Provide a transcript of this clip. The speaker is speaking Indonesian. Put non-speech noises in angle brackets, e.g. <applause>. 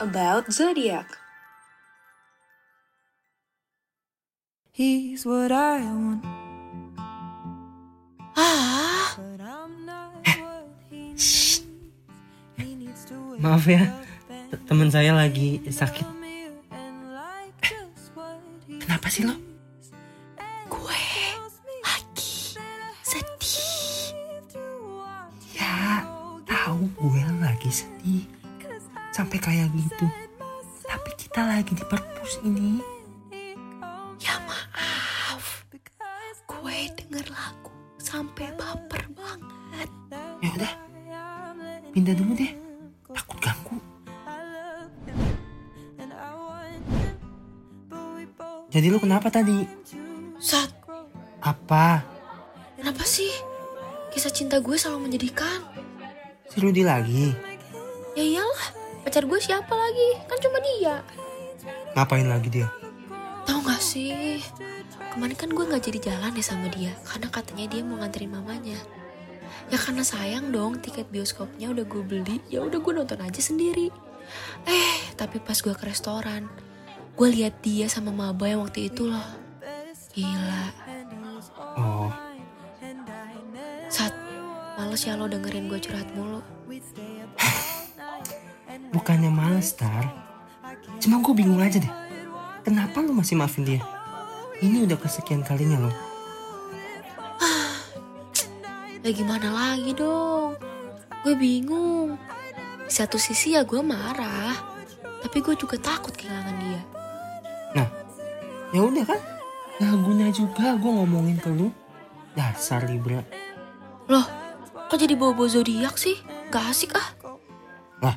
about zodiac. He's what I want, Ah, but I'm not what he needs. He needs to wake Maaf ya, teman saya lagi sakit. he Kenapa sih lo? gue lagi sedih. Ya, tahu gue lagi sedih. Sampai kayak gitu. Tapi kita lagi di perpus ini. Ya maaf, gue denger lagu sampai baper banget. Ya udah, pindah dulu deh. Takut ganggu. Jadi lo kenapa tadi? Sat, Apa? kenapa sih? Kisah cinta gue selalu menyedihkan. Si Rudi lagi? Ya iyalah, pacar gue siapa lagi? Kan cuma dia. Ngapain lagi dia? Tahu gak sih? Kemarin kan gue gak jadi jalan ya sama dia Karena katanya dia mau nganterin mamanya Ya karena sayang dong tiket bioskopnya udah gue beli Ya udah gue nonton aja sendiri Eh tapi pas gue ke restoran Gue lihat dia sama Maba yang waktu itu loh Gila Oh, Sat Males ya lo dengerin gue curhat mulu <laughs> bukannya males, Star. Cuma gue bingung aja deh. Kenapa lo masih maafin dia? Ini udah kesekian kalinya lo. Ya gimana lagi dong Gue bingung Di satu sisi ya gue marah Tapi gue juga takut kehilangan dia Nah, ya udah kan? Nah, guna juga gue ngomongin ke lu. Dasar Libra. Loh, kok jadi bawa-bawa zodiak sih? Gak asik ah. Lah,